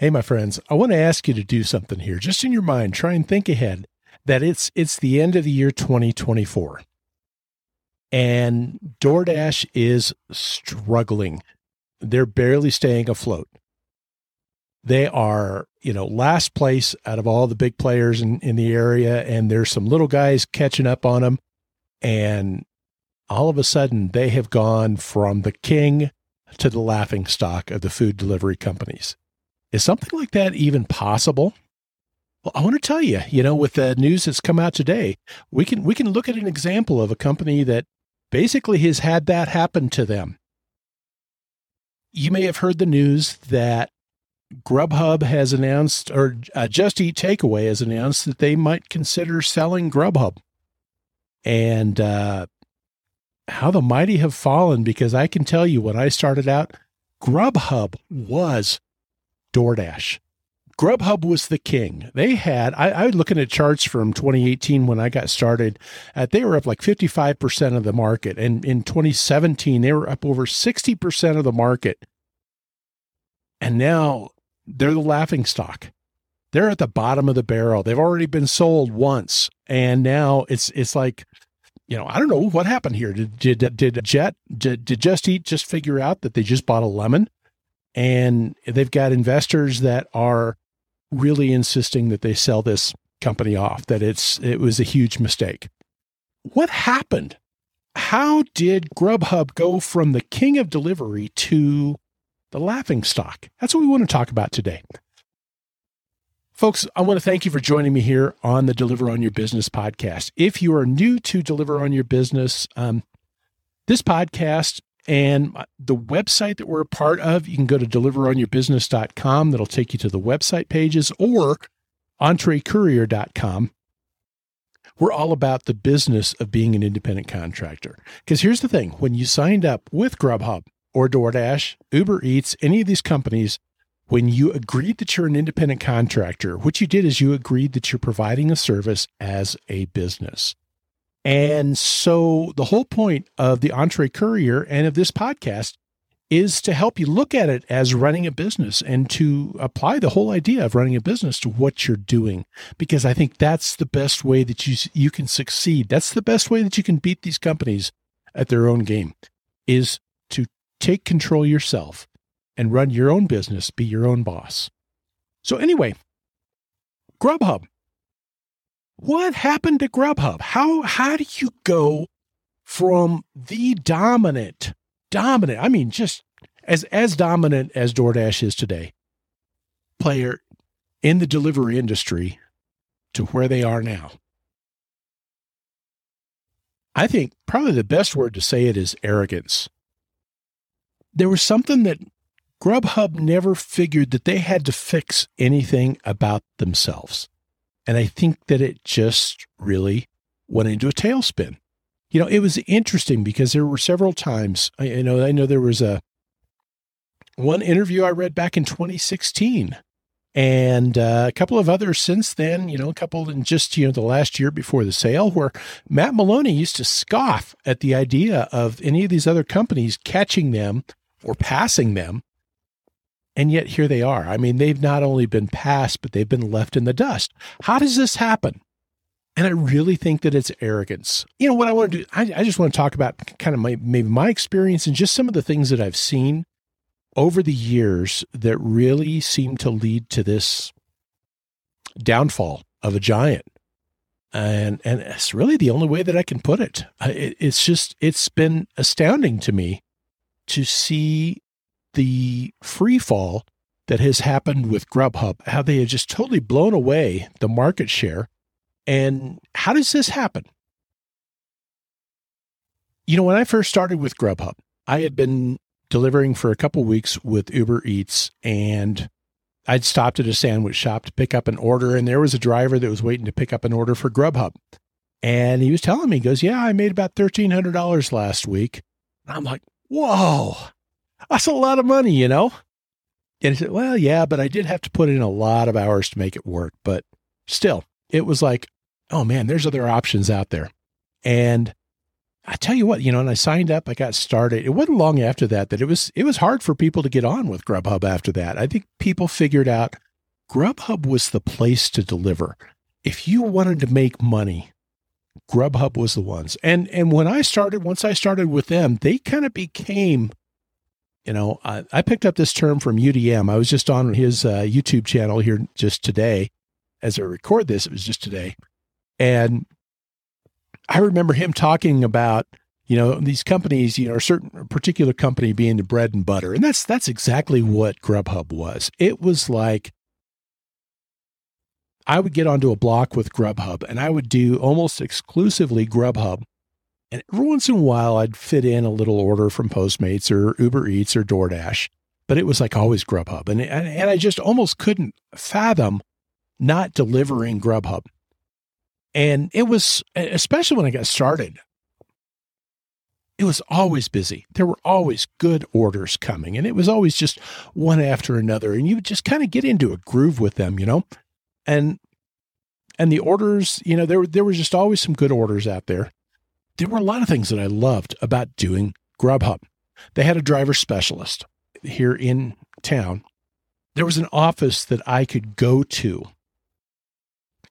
Hey, my friends, I want to ask you to do something here. Just in your mind, try and think ahead that it's it's the end of the year 2024. And DoorDash is struggling. They're barely staying afloat. They are, you know, last place out of all the big players in, in the area, and there's some little guys catching up on them. And all of a sudden, they have gone from the king to the laughing stock of the food delivery companies. Is something like that even possible? Well, I want to tell you, you know, with the news that's come out today, we can we can look at an example of a company that basically has had that happen to them. You may have heard the news that Grubhub has announced, or uh, Just Eat Takeaway has announced that they might consider selling Grubhub. And uh, how the mighty have fallen, because I can tell you when I started out, Grubhub was DoorDash. Grubhub was the king. They had, I, I was looking at charts from 2018 when I got started. Uh, they were up like 55% of the market. And in 2017, they were up over 60% of the market. And now they're the laughing stock. They're at the bottom of the barrel. They've already been sold once. And now it's, it's like, you know, I don't know what happened here. Did, did, did Jet, did, did Just Eat just figure out that they just bought a lemon? And they've got investors that are really insisting that they sell this company off that it's it was a huge mistake. What happened? How did grubhub go from the king of delivery to the laughing stock? That's what we want to talk about today. Folks i want to thank you for joining me here on the deliver on your business podcast. If you are new to deliver on your business um, this podcast and the website that we're a part of, you can go to deliveronyourbusiness.com. That'll take you to the website pages or entrecourier.com. We're all about the business of being an independent contractor. Because here's the thing when you signed up with Grubhub or DoorDash, Uber Eats, any of these companies, when you agreed that you're an independent contractor, what you did is you agreed that you're providing a service as a business. And so the whole point of the Entre Courier and of this podcast is to help you look at it as running a business and to apply the whole idea of running a business to what you're doing because I think that's the best way that you you can succeed. That's the best way that you can beat these companies at their own game is to take control yourself and run your own business, be your own boss. So anyway, Grubhub what happened to Grubhub? How how do you go from the dominant, dominant, I mean just as as dominant as DoorDash is today, player in the delivery industry to where they are now? I think probably the best word to say it is arrogance. There was something that Grubhub never figured that they had to fix anything about themselves. And I think that it just really went into a tailspin. You know, it was interesting because there were several times, I, you know, I know there was a one interview I read back in 2016 and uh, a couple of others since then, you know, a couple in just, you know, the last year before the sale where Matt Maloney used to scoff at the idea of any of these other companies catching them or passing them and yet here they are. I mean, they've not only been passed, but they've been left in the dust. How does this happen? And I really think that it's arrogance. You know, what I want to do, I, I just want to talk about kind of my, maybe my experience and just some of the things that I've seen over the years that really seem to lead to this downfall of a giant. And, and it's really the only way that I can put it. it it's just, it's been astounding to me to see the free fall that has happened with Grubhub, how they have just totally blown away the market share. And how does this happen? You know, when I first started with Grubhub, I had been delivering for a couple weeks with Uber Eats and I'd stopped at a sandwich shop to pick up an order and there was a driver that was waiting to pick up an order for Grubhub. And he was telling me, he goes, Yeah, I made about $1,300 last week. And I'm like, Whoa, that's a lot of money, you know? And he said, Well, yeah, but I did have to put in a lot of hours to make it work. But still, it was like, oh man, there's other options out there. And I tell you what, you know, and I signed up, I got started. It wasn't long after that that it was it was hard for people to get on with Grubhub after that. I think people figured out Grubhub was the place to deliver. If you wanted to make money, Grubhub was the ones. And and when I started, once I started with them, they kind of became you know, I, I, picked up this term from UDM. I was just on his uh, YouTube channel here just today. As I record this, it was just today. And I remember him talking about, you know, these companies, you know, a certain particular company being the bread and butter. And that's that's exactly what Grubhub was. It was like I would get onto a block with Grubhub and I would do almost exclusively Grubhub. And every once in a while I'd fit in a little order from Postmates or Uber Eats or DoorDash, but it was like always Grubhub. And and, and I just almost couldn't fathom not delivering Grubhub. And it was, especially when I got started, it was always busy. There were always good orders coming, and it was always just one after another. And you would just kind of get into a groove with them, you know? And and the orders, you know, there there was just always some good orders out there. There were a lot of things that I loved about doing Grubhub. They had a driver specialist here in town. There was an office that I could go to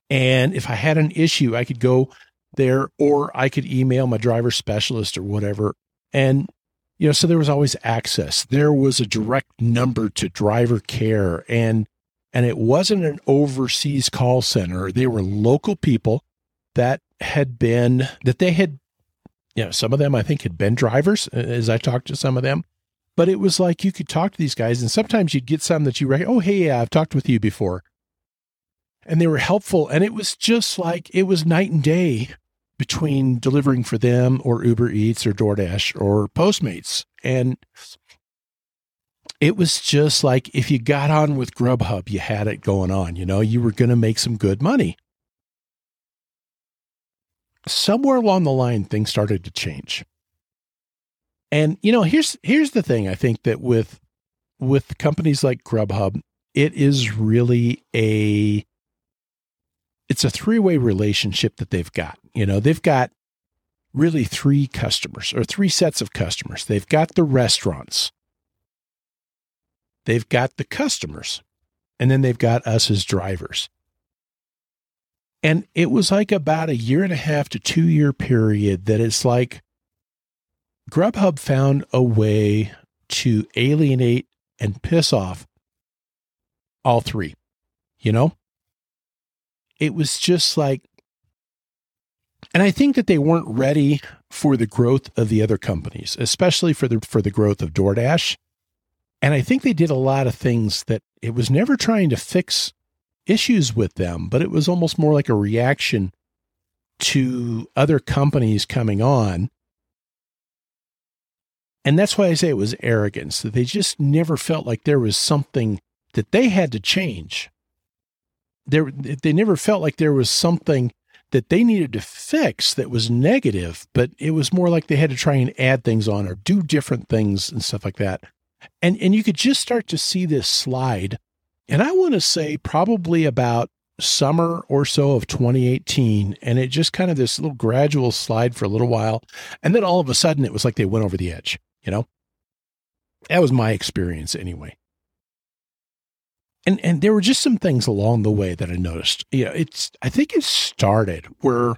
and if I had an issue, I could go there or I could email my driver specialist or whatever. And, you know, so there was always access. There was a direct number to driver care and and it wasn't an overseas call center. They were local people that had been that they had you know, some of them I think had been drivers uh, as I talked to some of them. But it was like you could talk to these guys and sometimes you'd get some that you rec- oh hey yeah, I've talked with you before and they were helpful. And it was just like it was night and day between delivering for them or Uber Eats or DoorDash or Postmates. And it was just like if you got on with Grubhub, you had it going on. You know, you were going to make some good money. Somewhere along the line, things started to change. And you know, here's here's the thing. I think that with with companies like Grubhub, it is really a it's a three-way relationship that they've got. You know, they've got really three customers or three sets of customers. They've got the restaurants. They've got the customers. And then they've got us as drivers. And it was like about a year and a half to two year period that it's like Grubhub found a way to alienate and piss off all three, you know? it was just like, and I think that they weren't ready for the growth of the other companies, especially for the for the growth of DoorDash. And I think they did a lot of things that it was never trying to fix issues with them, but it was almost more like a reaction to other companies coming on. And that's why I say it was arrogance, that they just never felt like there was something that they had to change there they never felt like there was something that they needed to fix that was negative, but it was more like they had to try and add things on or do different things and stuff like that. And and you could just start to see this slide. And I want to say probably about summer or so of 2018 and it just kind of this little gradual slide for a little while and then all of a sudden it was like they went over the edge, you know? That was my experience anyway and and there were just some things along the way that I noticed. You know, it's I think it started where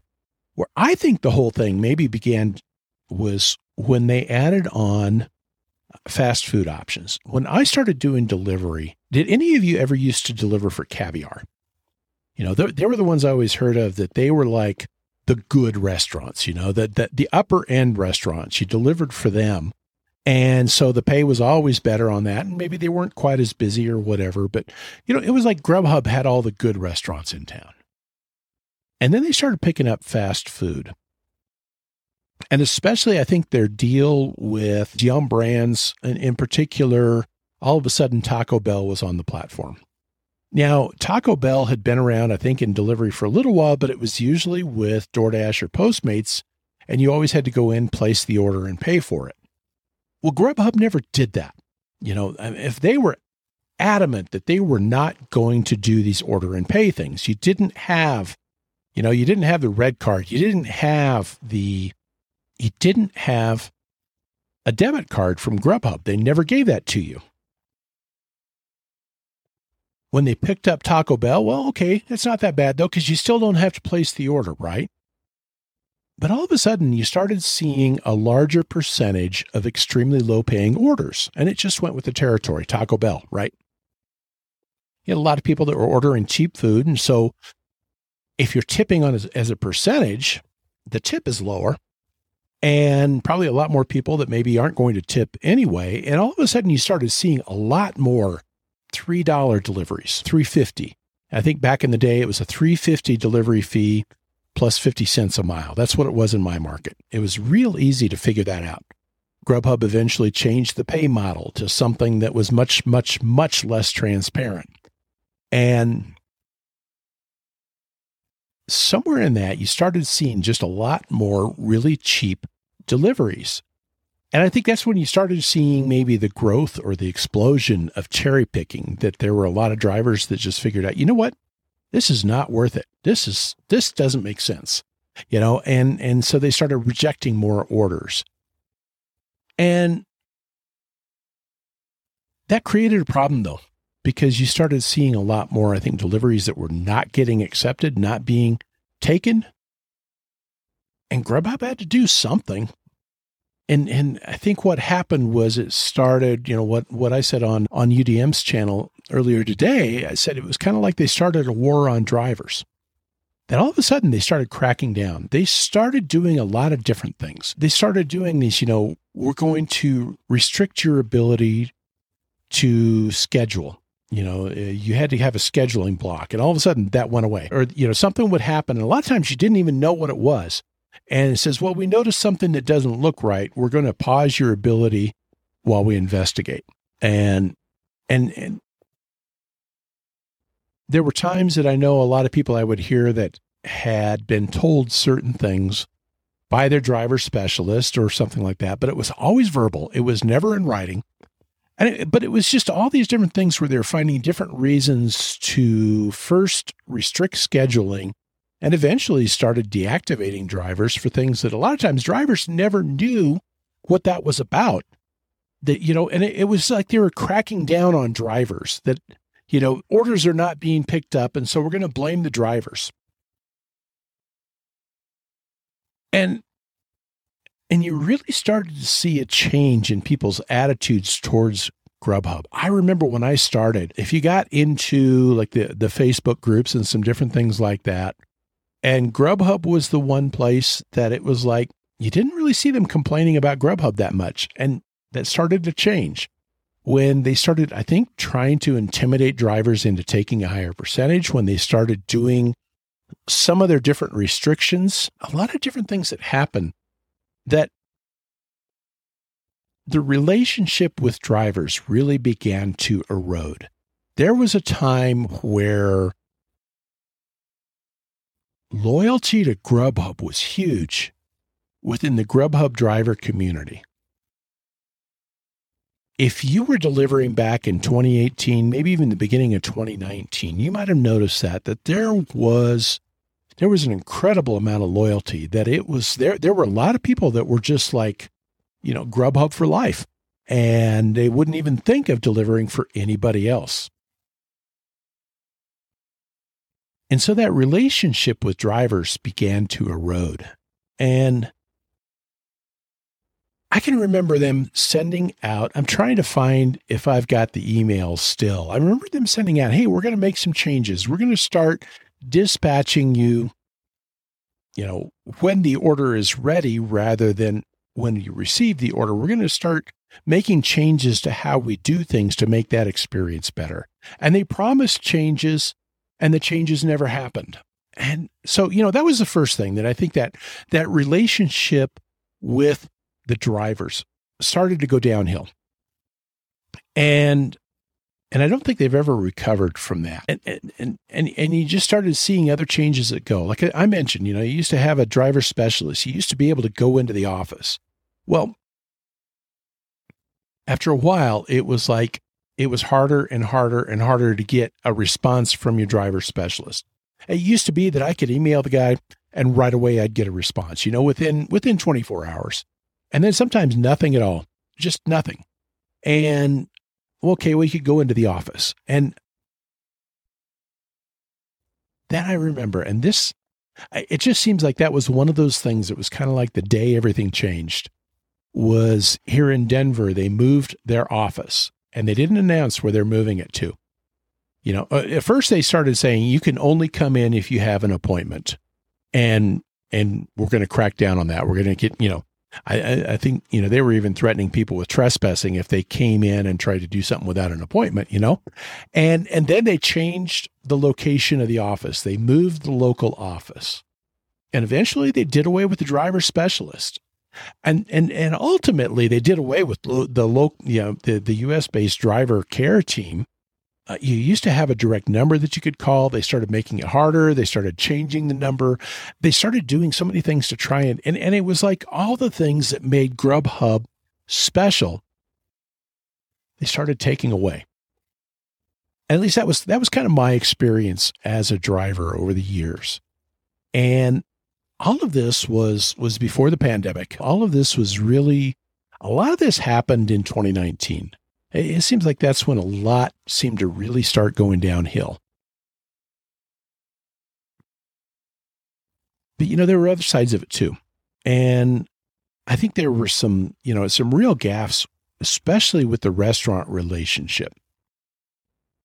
where I think the whole thing maybe began was when they added on fast food options. When I started doing delivery, did any of you ever used to deliver for caviar? You know, they, were the ones I always heard of that they were like the good restaurants, you know, that, that the upper end restaurants, you delivered for them and so the pay was always better on that. And maybe they weren't quite as busy or whatever. But, you know, it was like Grubhub had all the good restaurants in town. And then they started picking up fast food. And especially, I think their deal with Yum Brands, and in particular, all of a sudden Taco Bell was on the platform. Now, Taco Bell had been around, I think, in delivery for a little while, but it was usually with DoorDash or Postmates, and you always had to go in, place the order, and pay for it. Well, Grubhub never did that. You know, if they were adamant that they were not going to do these order and pay things, you didn't have, you know, you didn't have the red card, you didn't have the you didn't have a debit card from Grubhub. They never gave that to you. When they picked up Taco Bell, well, okay, it's not that bad though, because you still don't have to place the order, right? But all of a sudden, you started seeing a larger percentage of extremely low paying orders, and it just went with the territory Taco Bell, right? You had a lot of people that were ordering cheap food. And so if you're tipping on as, as a percentage, the tip is lower and probably a lot more people that maybe aren't going to tip anyway. And all of a sudden you started seeing a lot more $3 deliveries, 350. I think back in the day it was a 350 delivery fee plus 50 cents a mile. That's what it was in my market. It was real easy to figure that out. Grubhub eventually changed the pay model to something that was much, much, much less transparent. And somewhere in that, you started seeing just a lot more really cheap deliveries. And I think that's when you started seeing maybe the growth or the explosion of cherry picking, that there were a lot of drivers that just figured out, you know what? This is not worth it. This is, this doesn't make sense, you know? And, and so they started rejecting more orders. And that created a problem though, because you started seeing a lot more, I think, deliveries that were not getting accepted, not being taken. And Grubhub had to do something. And and I think what happened was it started, you know, what what I said on on UDM's channel earlier today, I said it was kind of like they started a war on drivers. Then all of a sudden they started cracking down. They started doing a lot of different things. They started doing these, you know, we're going to restrict your ability to schedule you know, uh, you had to have a scheduling block, and all of a sudden that went away. Or, you know, something would happen. And a lot of times you didn't even know what it was. And it says, well, we noticed something that doesn't look right. We're going to pause your ability while we investigate. And, and, and there were times that I know a lot of people I would hear that had been told certain things by their driver specialist or something like that, but it was always verbal. It was never in writing. And it, but it was just all these different things where they're finding different reasons to first restrict scheduling and eventually started deactivating drivers for things that a lot of times drivers never knew what that was about. That, you know, and it, it was like they were cracking down on drivers that, you know, orders are not being picked up. And so we're going to blame the drivers. And and you really started to see a change in people's attitudes towards Grubhub. I remember when I started, if you got into like the, the Facebook groups and some different things like that, and Grubhub was the one place that it was like, you didn't really see them complaining about Grubhub that much. And that started to change when they started, I think, trying to intimidate drivers into taking a higher percentage, when they started doing some of their different restrictions, a lot of different things that happen that the relationship with drivers really began to erode. There was a time where loyalty to Grubhub was huge within the Grubhub driver community. If you were delivering back in 2018, maybe even the beginning of 2019, you might have noticed that that there was there was an incredible amount of loyalty that it was there there were a lot of people that were just like you know grubhub for life and they wouldn't even think of delivering for anybody else and so that relationship with drivers began to erode and I can remember them sending out. I'm trying to find if I've got the email still. I remember them sending out, hey, we're going to make some changes. We're going to start dispatching you, you know, when the order is ready rather than when you receive the order. We're going to start making changes to how we do things to make that experience better. And they promised changes and the changes never happened. And so, you know, that was the first thing that I think that that relationship with the drivers started to go downhill. And and I don't think they've ever recovered from that. And, and, and, and you just started seeing other changes that go. Like I mentioned, you know, you used to have a driver specialist. You used to be able to go into the office. Well, after a while, it was like it was harder and harder and harder to get a response from your driver specialist. It used to be that I could email the guy, and right away I'd get a response, you know, within within 24 hours. And then sometimes nothing at all, just nothing. And okay, we could go into the office. And then I remember, and this, it just seems like that was one of those things that was kind of like the day everything changed. Was here in Denver, they moved their office and they didn't announce where they're moving it to. You know, uh, at first they started saying you can only come in if you have an appointment, and and we're going to crack down on that. We're going to get you know, I, I think you know they were even threatening people with trespassing if they came in and tried to do something without an appointment. You know, and and then they changed the location of the office. They moved the local office, and eventually they did away with the driver specialist and and and ultimately they did away with the local you know the the US based driver care team uh, you used to have a direct number that you could call. They started making it harder. They started changing the number. They started doing so many things to try and, and, and it was like all the things that made Grubhub special, they started taking away. at least that was, that was kind of my experience as a driver over the years. And all of this was, was before the pandemic. All of this was really, a lot of this happened in 2019. It seems like that's when a lot seemed to really start going downhill. But you know, there were other sides of it too. And I think there were some, you know, some real gaffes, especially with the restaurant relationship.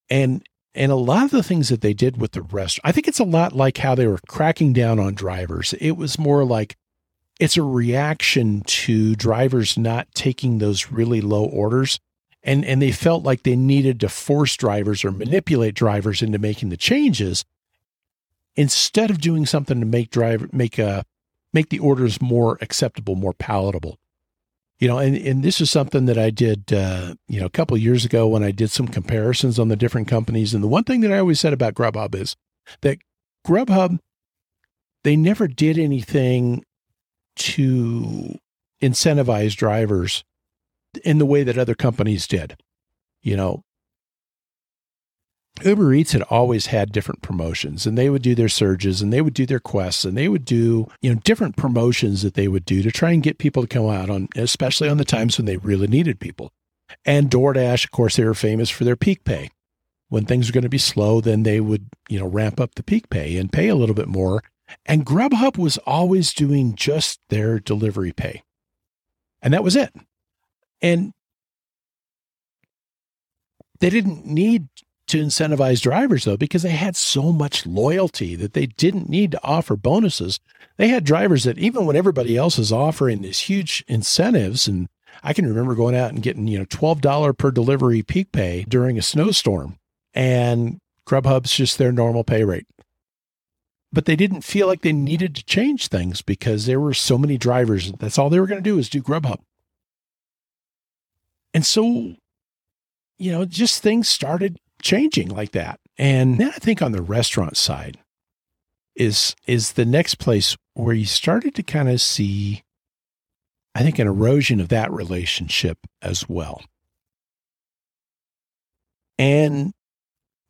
And and a lot of the things that they did with the restaurant, I think it's a lot like how they were cracking down on drivers. It was more like it's a reaction to drivers not taking those really low orders and and they felt like they needed to force drivers or manipulate drivers into making the changes instead of doing something to make driver make a uh, make the orders more acceptable, more palatable. You know, and, and this is something that I did, uh, you know, a couple years ago when I did some comparisons on the different companies. And the one thing that I always said about Grubhub is that Grubhub, they never did anything to incentivize drivers in the way that other companies did. You know, Uber Eats had always had different promotions and they would do their surges and they would do their quests and they would do, you know, different promotions that they would do to try and get people to come out on, especially on the times when they really needed people. And DoorDash, of course, they were famous for their peak pay. When things were going to be slow, then they would, you know, ramp up the peak pay and pay a little bit more. And Grubhub was always doing just their delivery pay. And that was it. And they didn't need to incentivize drivers though, because they had so much loyalty that they didn't need to offer bonuses. They had drivers that even when everybody else is offering these huge incentives, and I can remember going out and getting, you know, $12 per delivery peak pay during a snowstorm and Grubhub's just their normal pay rate. But they didn't feel like they needed to change things because there were so many drivers. That's all they were going to do is do Grubhub. And so, you know, just things started changing like that. And then I think on the restaurant side is is the next place where you started to kind of see I think an erosion of that relationship as well. And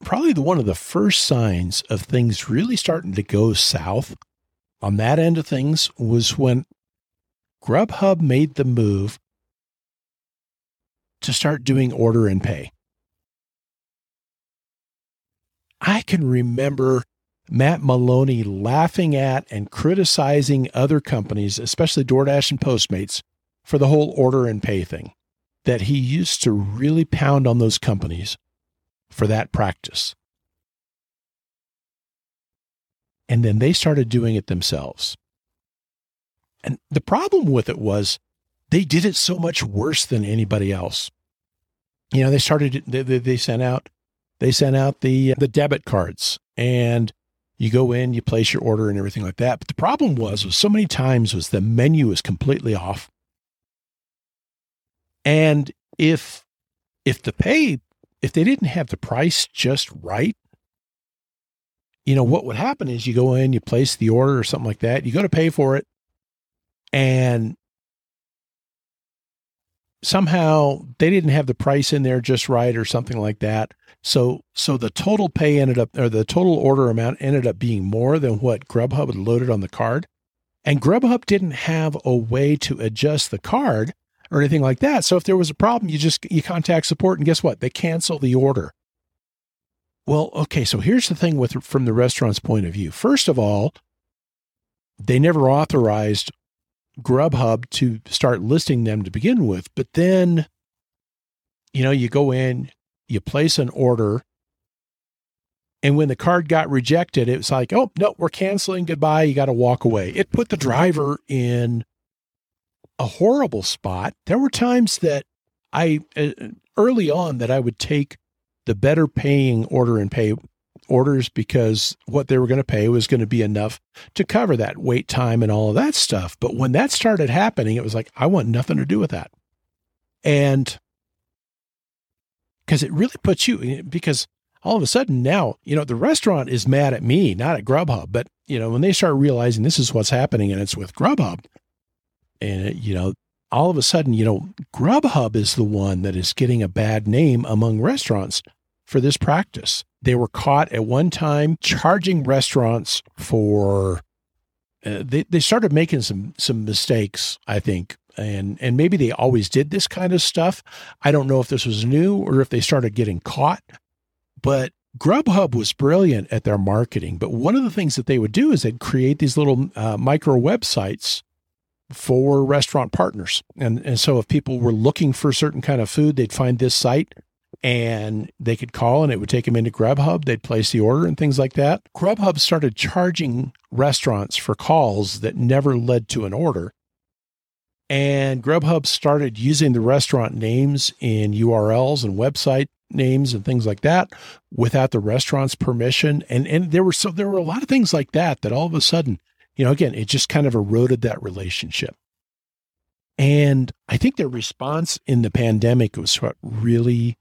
probably the one of the first signs of things really starting to go south on that end of things was when Grubhub made the move to start doing order and pay. I can remember Matt Maloney laughing at and criticizing other companies, especially DoorDash and Postmates, for the whole order and pay thing. That he used to really pound on those companies for that practice. And then they started doing it themselves. And the problem with it was they did it so much worse than anybody else. You know, they started they, they sent out they sent out the uh, the debit cards and you go in, you place your order and everything like that. But the problem was was so many times was the menu was completely off. And if if the pay if they didn't have the price just right, you know what would happen is you go in, you place the order or something like that, you go to pay for it, and somehow they didn't have the price in there just right or something like that. So so the total pay ended up or the total order amount ended up being more than what Grubhub had loaded on the card. And Grubhub didn't have a way to adjust the card or anything like that. So if there was a problem, you just you contact support and guess what? They cancel the order. Well, okay, so here's the thing with from the restaurant's point of view. First of all, they never authorized Grubhub to start listing them to begin with, but then you know, you go in, you place an order, and when the card got rejected, it was like, "Oh, no, we're canceling. Goodbye. You got to walk away." It put the driver in a horrible spot. There were times that I uh, early on that I would take the better paying order and pay orders because what they were going to pay was going to be enough to cover that wait time and all of that stuff. But when that started happening, it was like, I want nothing to do with that. And because it really puts you, because all of a sudden now, you know, the restaurant is mad at me, not at Grubhub. But, you know, when they start realizing this is what's happening and it's with Grubhub, and, it, you know, all of a sudden, you know, Grubhub is the one that is getting a bad name among restaurants for this practice. They were caught at one time charging restaurants for. Uh, they they started making some some mistakes, I think, and and maybe they always did this kind of stuff. I don't know if this was new or if they started getting caught, but Grubhub was brilliant at their marketing. But one of the things that they would do is they'd create these little uh, micro websites for restaurant partners. And, and so if people were looking for a certain kind of food, they'd find this site and they could call and it would take them into Grubhub. They'd place the order and things like that. Grubhub started charging restaurants for calls that never led to an order. And Grubhub started using the restaurant names in URLs and website names and things like that without the restaurant's permission. And and there were so there were a lot of things like that that all of a sudden you know, again, it just kind of eroded that relationship. And I think their response in the pandemic was what really,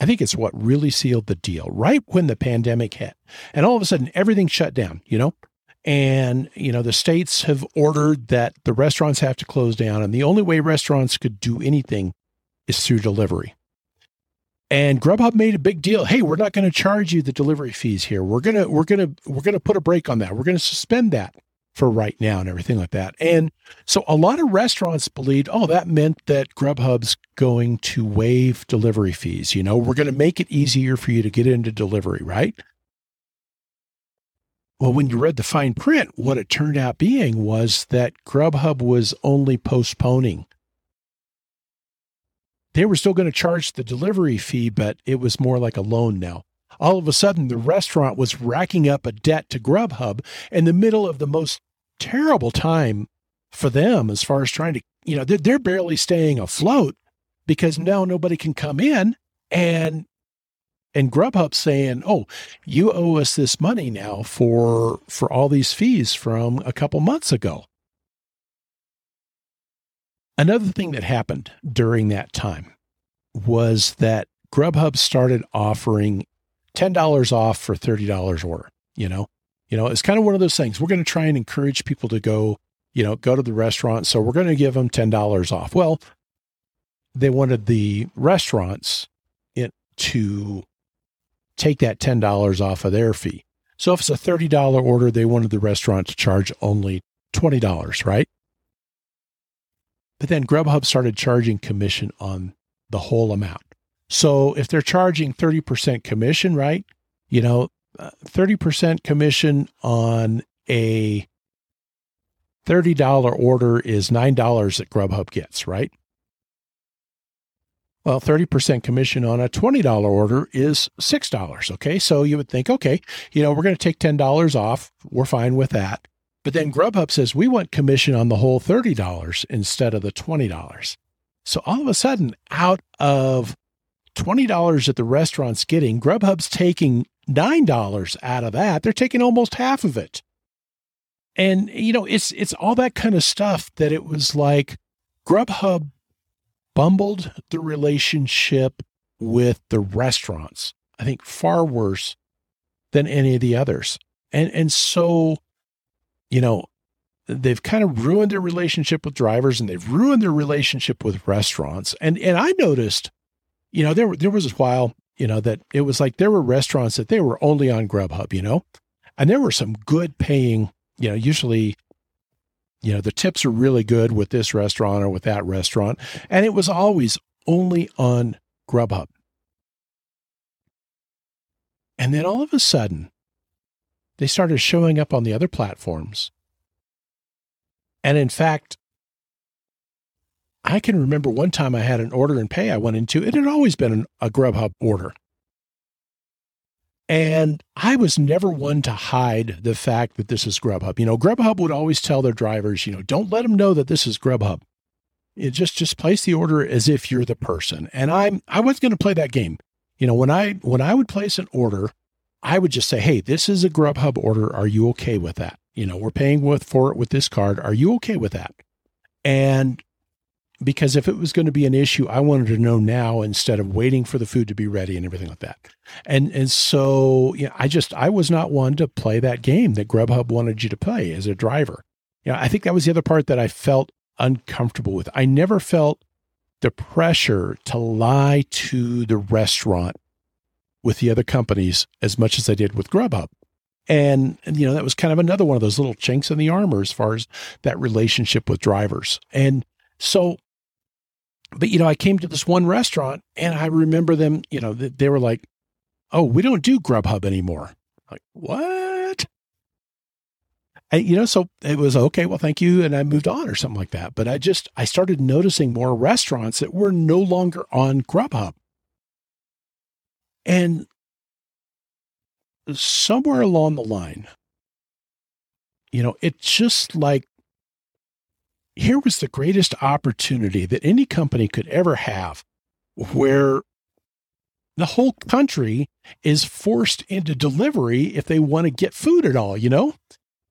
I think it's what really sealed the deal right when the pandemic hit. And all of a sudden, everything shut down, you know? And, you know, the states have ordered that the restaurants have to close down. And the only way restaurants could do anything is through delivery. And Grubhub made a big deal. Hey, we're not going to charge you the delivery fees here. We're going to, we're going to, we're going to put a break on that. We're going to suspend that for right now and everything like that. And so a lot of restaurants believed, oh, that meant that Grubhub's going to waive delivery fees. You know, we're going to make it easier for you to get into delivery, right? Well, when you read the fine print, what it turned out being was that Grubhub was only postponing. They were still going to charge the delivery fee, but it was more like a loan now all of a sudden the restaurant was racking up a debt to Grubhub in the middle of the most terrible time for them as far as trying to, you know, they're, barely staying afloat because now nobody can come in and and Grubhub saying, "Oh, you owe us this money now for for all these fees from a couple months ago." Another thing that happened during that time was that Grubhub started offering $10 off for $30 order, you know? You know, it's kind of one of those things. We're going to try and encourage people to go, you know, go to the restaurant. So we're going to give them $10 off. Well, they wanted the restaurants it, to take that $10 off of their fee. So if it's a $30 order, they wanted the restaurant to charge only $20, right? But then Grubhub started charging commission on the whole amount. So if they're charging 30% commission, right? You know, 30% uh, commission on a $30 order is $9 that Grubhub gets, right? Well, 30% commission on a $20 order is $6. Okay. So you would think, okay, you know, we're going to take $10 off. We're fine with that. But then Grubhub says we want commission on the whole $30 instead of the $20. So all of a sudden, out of $20 that the restaurant's getting, Grubhub's taking $9 out of that. They're taking almost half of it. And you know, it's it's all that kind of stuff that it was like Grubhub bumbled the relationship with the restaurants. I think far worse than any of the others. And and so, you know, they've kind of ruined their relationship with drivers and they've ruined their relationship with restaurants. And and I noticed, you know, there there was a while, you know, that it was like there were restaurants that they were only on Grubhub, you know, and there were some good paying, you know, usually, you know, the tips are really good with this restaurant or with that restaurant, and it was always only on Grubhub. And then all of a sudden, they started showing up on the other platforms and in fact, I can remember one time I had an order and pay I went into. It had always been an, a Grubhub order. And I was never one to hide the fact that this is Grubhub. You know, Grubhub would always tell their drivers, you know, don't let them know that this is Grubhub. It just just place the order as if you're the person. And I'm I was going to play that game. You know, when I when I would place an order, I would just say, "Hey, this is a Grubhub order. Are you okay with that?" You know, we're paying with for it with this card. Are you okay with that? And because if it was going to be an issue, I wanted to know now instead of waiting for the food to be ready and everything like that. And and so you know, I just I was not one to play that game that Grubhub wanted you to play as a driver. You know, I think that was the other part that I felt uncomfortable with. I never felt the pressure to lie to the restaurant with the other companies as much as I did with Grubhub. And, and, you know, that was kind of another one of those little chinks in the armor as far as that relationship with drivers. And so, but, you know, I came to this one restaurant and I remember them, you know, they were like, oh, we don't do Grubhub anymore. Like, what? And, you know, so it was okay. Well, thank you. And I moved on or something like that. But I just, I started noticing more restaurants that were no longer on Grubhub. And somewhere along the line, you know, it's just like here was the greatest opportunity that any company could ever have where the whole country is forced into delivery if they want to get food at all, you know?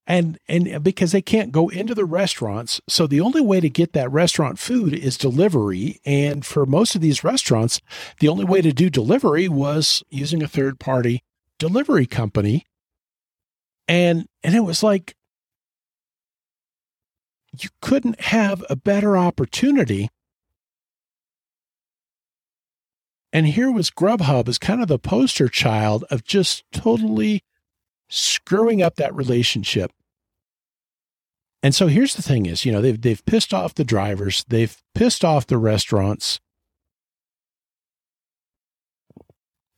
And and because they can't go into the restaurants, so the only way to get that restaurant food is delivery. And for most of these restaurants, the only way to do delivery was using a third party delivery company and and it was like you couldn't have a better opportunity and here was Grubhub as kind of the poster child of just totally screwing up that relationship. And so here's the thing is, you know, they've they've pissed off the drivers, they've pissed off the restaurants,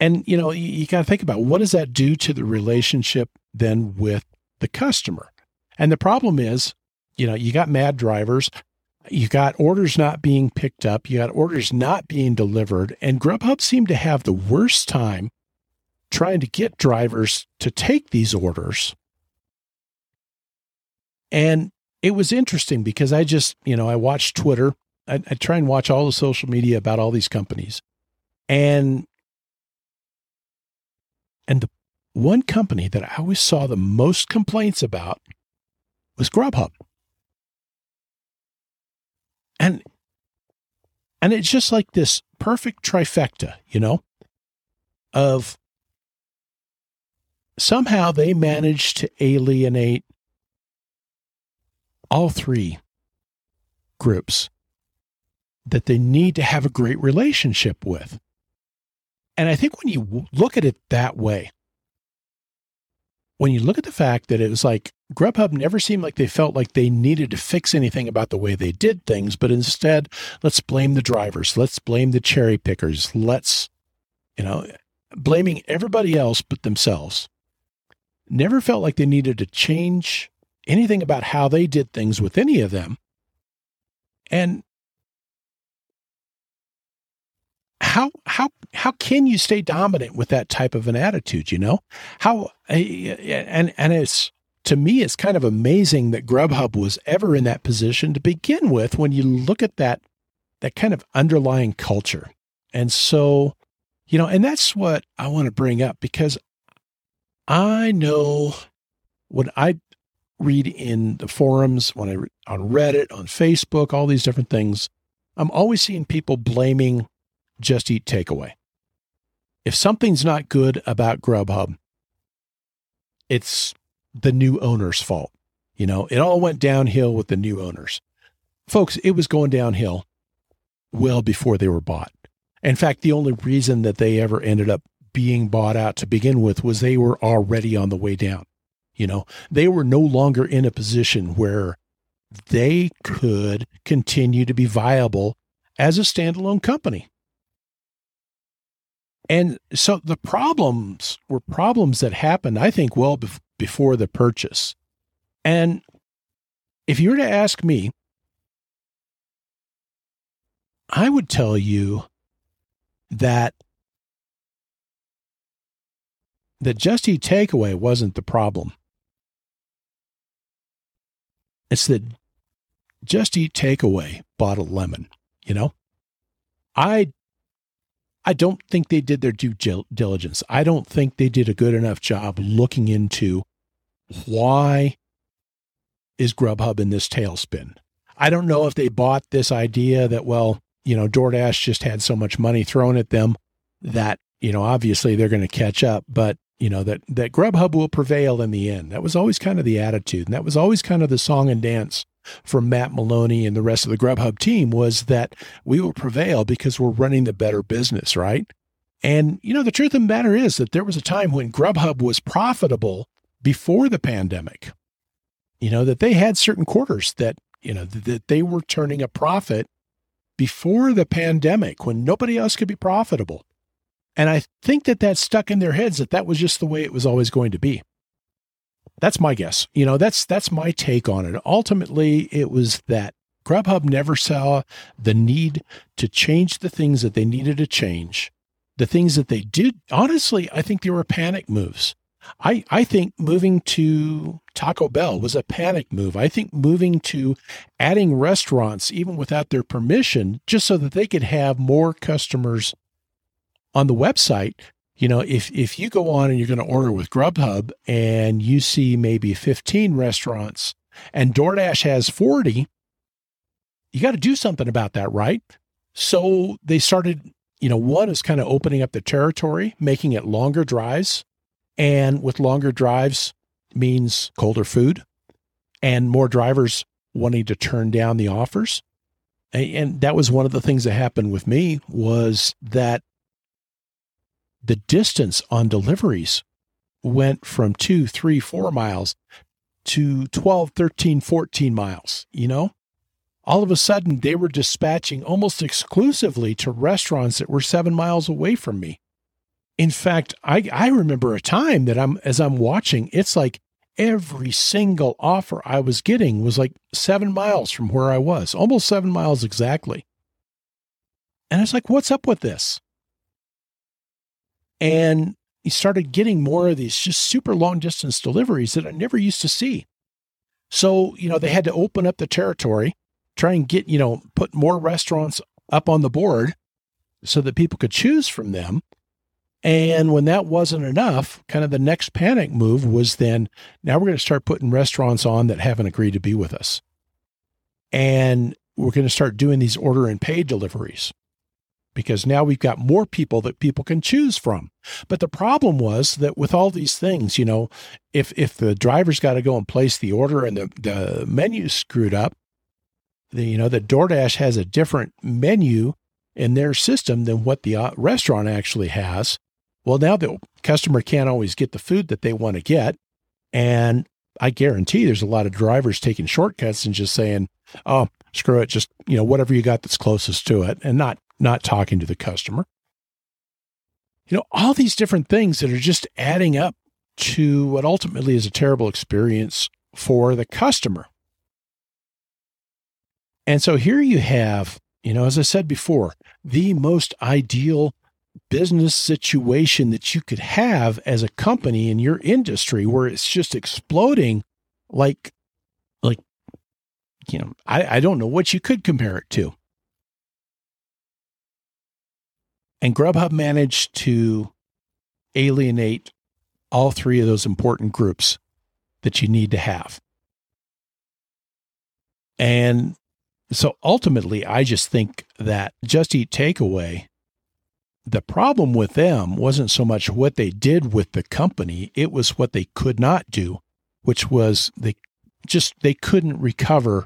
And, you know, you, you got to think about what does that do to the relationship then with the customer? And the problem is, you know, you got mad drivers, you got orders not being picked up, you got orders not being delivered, and Grubhub seemed to have the worst time trying to get drivers to take these orders. And it was interesting because I just, you know, I watched Twitter. I, I try and watch all the social media about all these companies. And and the one company that I always saw the most complaints about was Grubhub. And and it's just like this perfect trifecta, you know, of somehow they managed to alienate all three groups that they need to have a great relationship with. And I think when you look at it that way, when you look at the fact that it was like Grubhub never seemed like they felt like they needed to fix anything about the way they did things, but instead, let's blame the drivers, let's blame the cherry pickers, let's, you know, blaming everybody else but themselves. Never felt like they needed to change anything about how they did things with any of them. And how how how can you stay dominant with that type of an attitude you know how eh, eh, and and it's to me it's kind of amazing that grubhub was ever in that position to begin with when you look at that that kind of underlying culture and so you know and that's what i want to bring up because i know when i read in the forums when i on reddit on facebook all these different things i'm always seeing people blaming just eat takeaway. If something's not good about Grubhub, it's the new owner's fault. You know, it all went downhill with the new owners. Folks, it was going downhill well before they were bought. In fact, the only reason that they ever ended up being bought out to begin with was they were already on the way down. You know, they were no longer in a position where they could continue to be viable as a standalone company. And so the problems were problems that happened, I think, well bef- before the purchase. And if you were to ask me, I would tell you that the Just Eat takeaway wasn't the problem. It's that Just Eat takeaway bought a lemon, you know? I I don't think they did their due diligence. I don't think they did a good enough job looking into why is Grubhub in this tailspin. I don't know if they bought this idea that well, you know, DoorDash just had so much money thrown at them that, you know, obviously they're going to catch up, but you know, that that Grubhub will prevail in the end. That was always kind of the attitude. And that was always kind of the song and dance from Matt Maloney and the rest of the Grubhub team was that we will prevail because we're running the better business, right? And, you know, the truth of the matter is that there was a time when Grubhub was profitable before the pandemic. You know, that they had certain quarters that, you know, that they were turning a profit before the pandemic when nobody else could be profitable. And I think that that stuck in their heads that that was just the way it was always going to be. That's my guess. You know, that's that's my take on it. Ultimately, it was that Grubhub never saw the need to change the things that they needed to change. The things that they did, honestly, I think they were panic moves. I, I think moving to Taco Bell was a panic move. I think moving to adding restaurants, even without their permission, just so that they could have more customers on the website. You know, if, if you go on and you're going to order with Grubhub and you see maybe 15 restaurants and DoorDash has 40, you got to do something about that, right? So they started, you know, one is kind of opening up the territory, making it longer drives and with longer drives means colder food and more drivers wanting to turn down the offers. And that was one of the things that happened with me was that the distance on deliveries went from two, three, four miles to 12, 13, 14 miles, you know? All of a sudden, they were dispatching almost exclusively to restaurants that were seven miles away from me in fact, I, I remember a time that I'm as I'm watching, it's like every single offer I was getting was like seven miles from where I was, almost seven miles exactly. And I was like, what's up with this? And he started getting more of these just super long distance deliveries that I never used to see. So, you know, they had to open up the territory, try and get, you know, put more restaurants up on the board so that people could choose from them. And when that wasn't enough, kind of the next panic move was then now we're going to start putting restaurants on that haven't agreed to be with us. And we're going to start doing these order and pay deliveries because now we've got more people that people can choose from. But the problem was that with all these things, you know, if if the driver's got to go and place the order and the, the menu screwed up, the, you know, the DoorDash has a different menu in their system than what the uh, restaurant actually has. Well, now the customer can't always get the food that they want to get. And I guarantee there's a lot of drivers taking shortcuts and just saying, oh, screw it, just, you know, whatever you got that's closest to it and not not talking to the customer. You know, all these different things that are just adding up to what ultimately is a terrible experience for the customer. And so here you have, you know, as I said before, the most ideal business situation that you could have as a company in your industry where it's just exploding like like you know I, I don't know what you could compare it to and grubhub managed to alienate all three of those important groups that you need to have. And so ultimately i just think that just eat takeaway the problem with them wasn't so much what they did with the company, it was what they could not do, which was they just they couldn't recover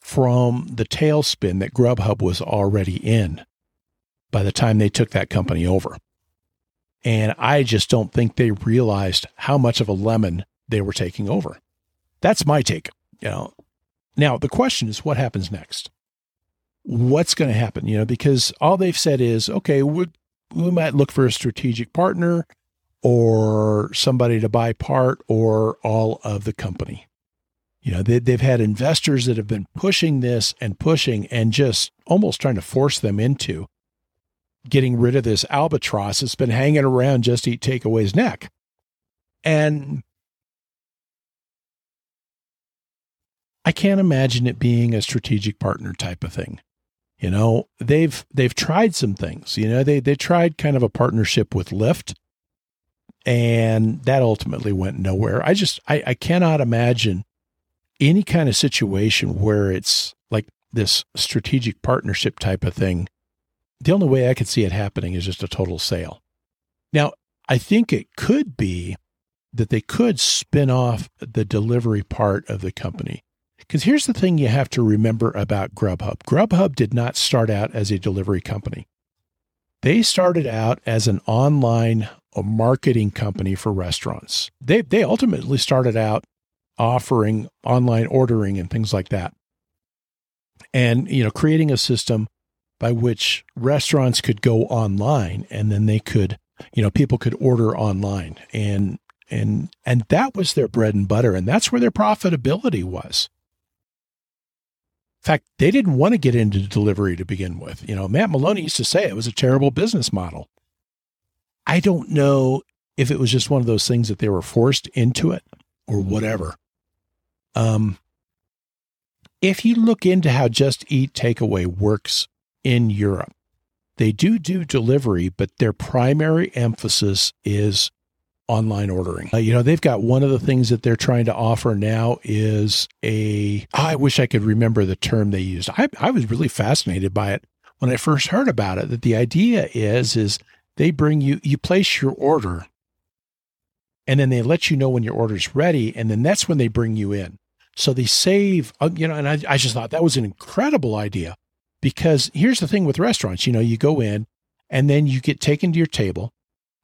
from the tailspin that Grubhub was already in by the time they took that company over. And I just don't think they realized how much of a lemon they were taking over. That's my take. You know. Now the question is what happens next? What's going to happen? You know, because all they've said is, okay, we, we might look for a strategic partner or somebody to buy part or all of the company. You know, they, they've had investors that have been pushing this and pushing and just almost trying to force them into getting rid of this albatross that's been hanging around Just to Eat Takeaway's neck. And I can't imagine it being a strategic partner type of thing. You know, they've they've tried some things. You know, they they tried kind of a partnership with Lyft, and that ultimately went nowhere. I just I, I cannot imagine any kind of situation where it's like this strategic partnership type of thing. The only way I could see it happening is just a total sale. Now, I think it could be that they could spin off the delivery part of the company. Because here's the thing you have to remember about Grubhub Grubhub did not start out as a delivery company, they started out as an online uh, marketing company for restaurants. They, they ultimately started out offering online ordering and things like that. And, you know, creating a system by which restaurants could go online and then they could, you know, people could order online and and and that was their bread and butter and that's where their profitability was. In fact, they didn't want to get into delivery to begin with. You know, Matt Maloney used to say it was a terrible business model. I don't know if it was just one of those things that they were forced into it or whatever. Um, if you look into how Just Eat Takeaway works in Europe, they do do delivery, but their primary emphasis is online ordering. Uh, you know, they've got one of the things that they're trying to offer now is a. Oh, I wish I could remember the term they used. I, I was really fascinated by it when I first heard about it. That the idea is is they bring you you place your order, and then they let you know when your order's ready, and then that's when they bring you in. So they save, uh, you know, and I, I just thought that was an incredible idea because here's the thing with restaurants, you know, you go in and then you get taken to your table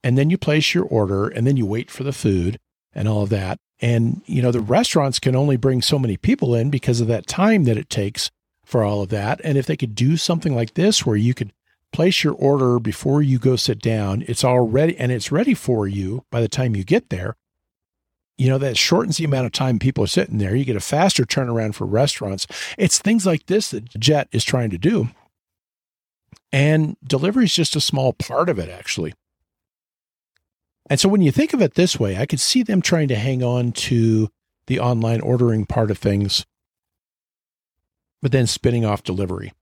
and then you place your order and then you wait for the food and all of that. And, you know, the restaurants can only bring so many people in because of that time that it takes for all of that. And if they could do something like this where you could place your order before you go sit down, it's all ready and it's ready for you by the time you get there you know, that shortens the amount of time people are sitting there. You get a faster turnaround for restaurants. It's things like this that Jet is trying to do. And delivery is just a small part of it, actually. And so when you think of it this way, I could see them trying to hang on to the online ordering part of things, but then spinning off delivery.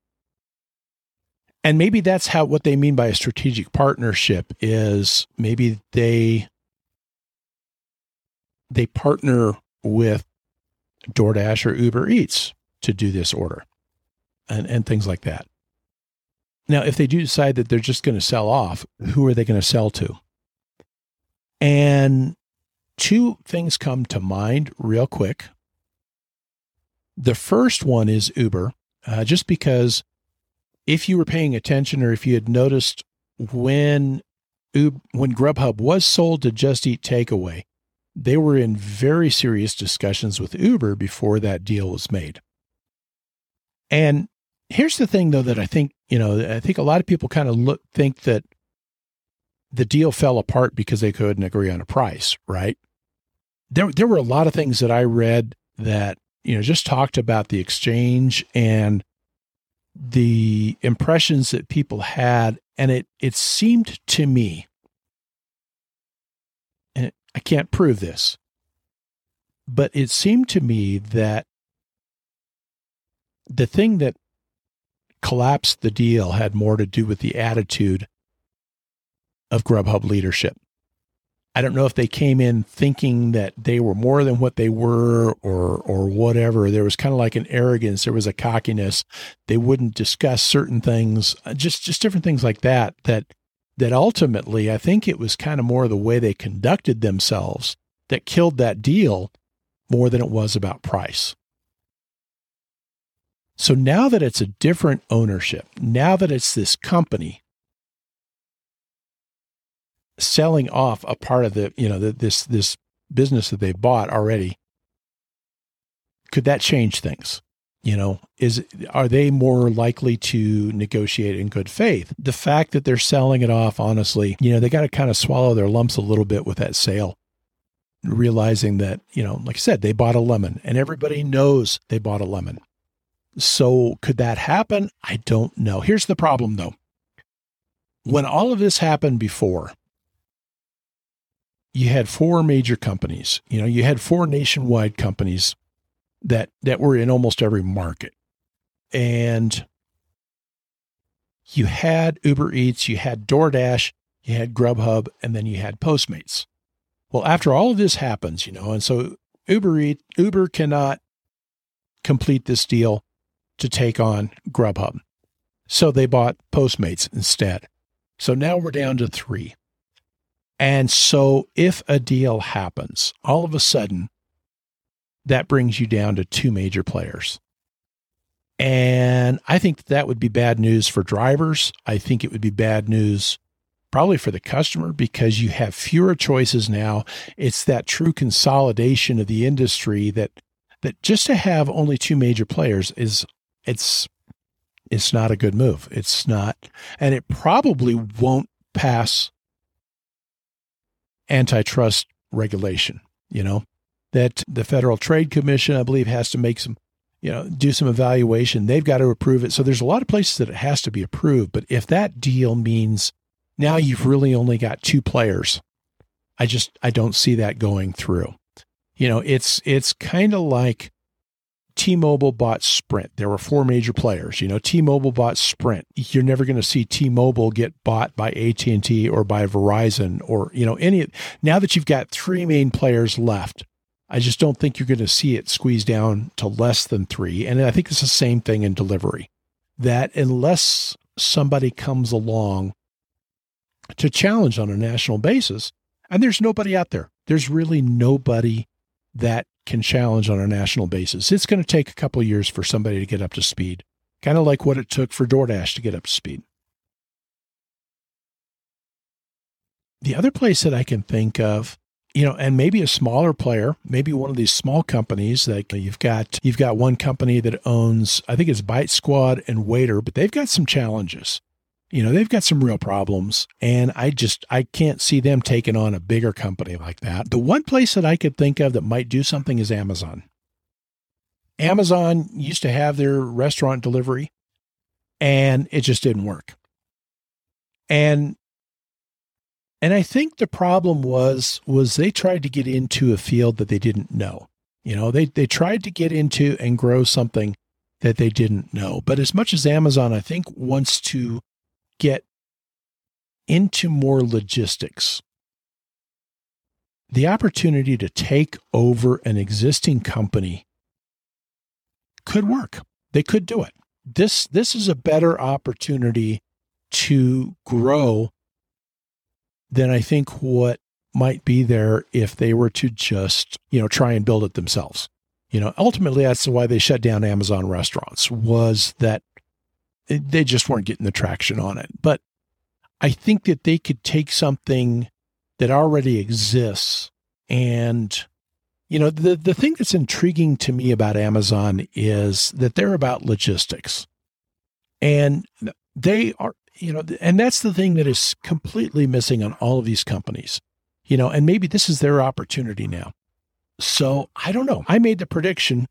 And maybe that's how what they mean by a strategic partnership is maybe they they partner with DoorDash or Uber Eats to do this order and, and things like that. Now, if they do decide that they're just going to sell off, who are they going to sell to? And two things come to mind real quick. The first one is Uber, uh, just because if you were paying attention or if you had noticed when Uber, when Grubhub was sold to Just Eat Takeaway, they were in very serious discussions with Uber before that deal was made. And here's the thing, though, that I think, you know, I think a lot of people kind of look, think that the deal fell apart because they couldn't agree on a price, right? There, there were a lot of things that I read that, you know, just talked about the exchange and the impressions that people had. And it, it seemed to me I can't prove this, but it seemed to me that the thing that collapsed the deal had more to do with the attitude of Grubhub leadership. I don't know if they came in thinking that they were more than what they were or or whatever. There was kind of like an arrogance, there was a cockiness. They wouldn't discuss certain things, uh, just just different things like that that that ultimately, I think it was kind of more the way they conducted themselves that killed that deal more than it was about price. So now that it's a different ownership, now that it's this company selling off a part of the, you know, the, this this business that they bought already, could that change things? You know, is are they more likely to negotiate in good faith? The fact that they're selling it off, honestly, you know, they got to kind of swallow their lumps a little bit with that sale, realizing that, you know, like I said, they bought a lemon and everybody knows they bought a lemon. So could that happen? I don't know. Here's the problem though. When all of this happened before, you had four major companies. You know, you had four nationwide companies that that were in almost every market. And you had Uber Eats, you had DoorDash, you had Grubhub, and then you had Postmates. Well, after all of this happens, you know, and so Uber Uber cannot complete this deal to take on Grubhub. So they bought Postmates instead. So now we're down to three. And so if a deal happens, all of a sudden, that brings you down to two major players. And I think that would be bad news for drivers. I think it would be bad news probably for the customer because you have fewer choices now. It's that true consolidation of the industry that that just to have only two major players is it's it's not a good move. It's not and it probably won't pass antitrust regulation, you know, that the Federal Trade Commission, I believe, has to make some, you know, do some evaluation. They've got to approve it. So there's a lot of places that it has to be approved. But if that deal means now you've really only got two players, I just, I don't see that going through. You know, it's, it's kind of like T-Mobile bought Sprint. There were four major players. You know, T-Mobile bought Sprint. You're never going to see T-Mobile get bought by AT&T or by Verizon or, you know, any now that you've got three main players left. I just don't think you're going to see it squeeze down to less than 3. And I think it's the same thing in delivery. That unless somebody comes along to challenge on a national basis, and there's nobody out there. There's really nobody that can challenge on a national basis. It's going to take a couple years for somebody to get up to speed, kind of like what it took for DoorDash to get up to speed. The other place that I can think of, you know, and maybe a smaller player, maybe one of these small companies that you've got, you've got one company that owns, I think it's Bite Squad and Waitr, but they've got some challenges. You know they've got some real problems and i just i can't see them taking on a bigger company like that. The one place that i could think of that might do something is amazon. Amazon used to have their restaurant delivery and it just didn't work. And and i think the problem was was they tried to get into a field that they didn't know you know they they tried to get into and grow something that they didn't know but as much as amazon i think wants to get into more logistics, the opportunity to take over an existing company could work. They could do it. This this is a better opportunity to grow than I think what might be there if they were to just, you know, try and build it themselves. You know, ultimately that's why they shut down Amazon restaurants was that they just weren't getting the traction on it. But I think that they could take something that already exists and you know the the thing that's intriguing to me about Amazon is that they're about logistics. And they are you know and that's the thing that is completely missing on all of these companies. You know, and maybe this is their opportunity now. So, I don't know. I made the prediction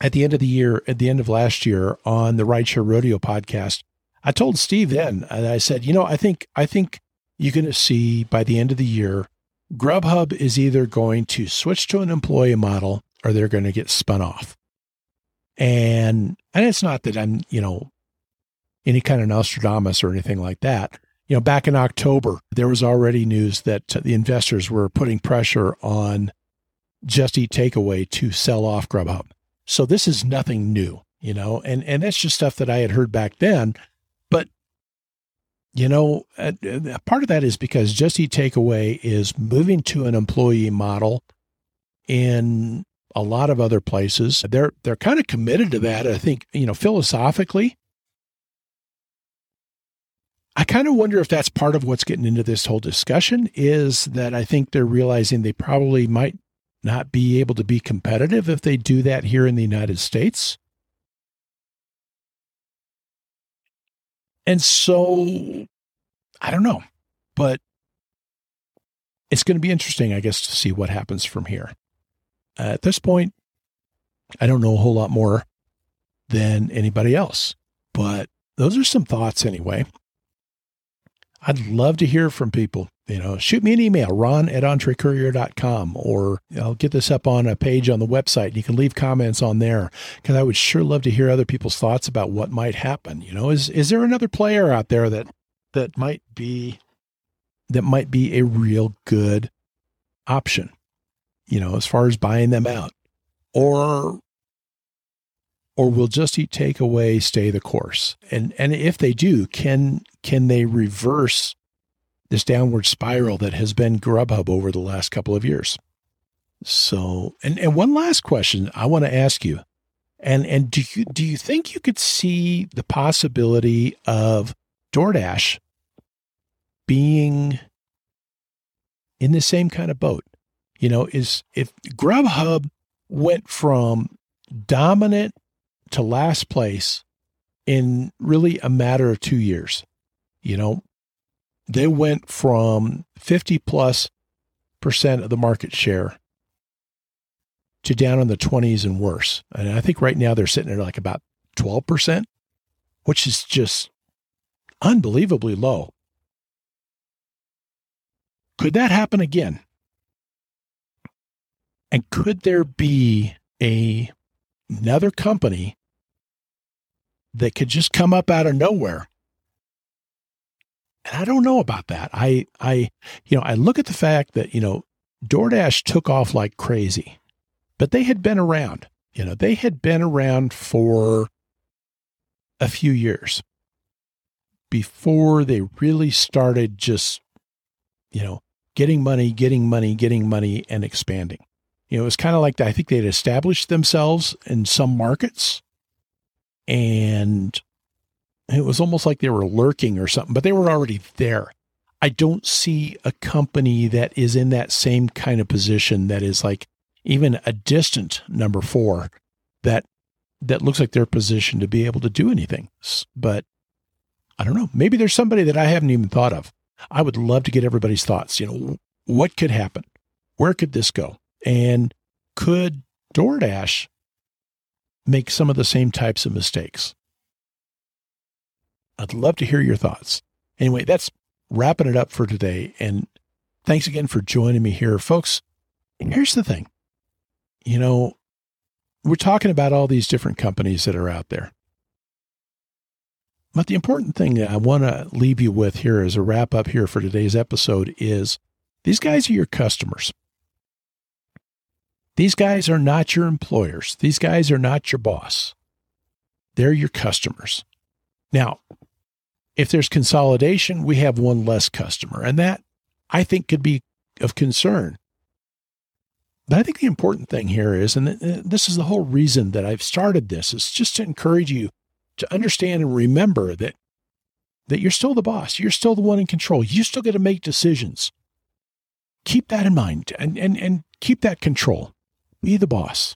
at the end of the year, at the end of last year on the Rideshare Rodeo podcast, I told Steve then, and I said, you know, I think I think you're going to see by the end of the year, Grubhub is either going to switch to an employee model or they're going to get spun off. And and it's not that I'm, you know, any kind of Nostradamus or anything like that. You know, back in October, there was already news that the investors were putting pressure on Just Eat Takeaway to sell off Grubhub. So this is nothing new, you know, and, and that's just stuff that I had heard back then. But, you know, a, a part of that is because Just Eat Takeaway is moving to an employee model in a lot of other places. They're they're kind of committed to that. I think, you know, philosophically. I kind of wonder if that's part of what's getting into this whole discussion is that I think they're realizing they probably might not be able to be competitive if they do that here in the United States. And so I don't know, but it's going to be interesting, I guess, to see what happens from here. Uh, at this point, I don't know a whole lot more than anybody else, but those are some thoughts anyway. I'd love to hear from people. You know, shoot me an email, ron at entrecourier.com, or I'll get this up on a page on the website. You can leave comments on there because I would sure love to hear other people's thoughts about what might happen. You know, is, is there another player out there that, that might be, that might be a real good option, you know, as far as buying them out or, or will just eat takeaway, stay the course? And, and if they do, can, can they reverse this downward spiral that has been Grubhub over the last couple of years? So, and, and one last question I want to ask you. And, and do you, do you think you could see the possibility of DoorDash being in the same kind of boat? You know, is if Grubhub went from dominant to last place in really a matter of two years, you know, they went from 50 plus percent of the market share to down in the 20s and worse. And I think right now they're sitting at like about 12%, which is just unbelievably low. Could that happen again? And could there be a another company that could just come up out of nowhere and I don't know about that. I, I, you know, I look at the fact that, you know, DoorDash took off like crazy, but they had been around, you know, they had been around for a few years before they really started just, you know, getting money, getting money, getting money and expanding. You know, it was kind of like I think they'd established themselves in some markets and it was almost like they were lurking or something, but they were already there. I don't see a company that is in that same kind of position that is like even a distant number four that that looks like they're positioned to be able to do anything. But I don't know. Maybe there's somebody that I haven't even thought of. I would love to get everybody's thoughts. You know, what could happen? Where could this go? And could DoorDash make some of the same types of mistakes? I'd love to hear your thoughts. Anyway, that's wrapping it up for today. And thanks again for joining me here, folks. Here's the thing you know, we're talking about all these different companies that are out there. But the important thing that I want to leave you with here as a wrap up here for today's episode is these guys are your customers. These guys are not your employers. These guys are not your boss. They're your customers. Now, if there's consolidation, we have one less customer. And that I think could be of concern. But I think the important thing here is, and this is the whole reason that I've started this, is just to encourage you to understand and remember that that you're still the boss. You're still the one in control. You still get to make decisions. Keep that in mind and, and, and keep that control. Be the boss.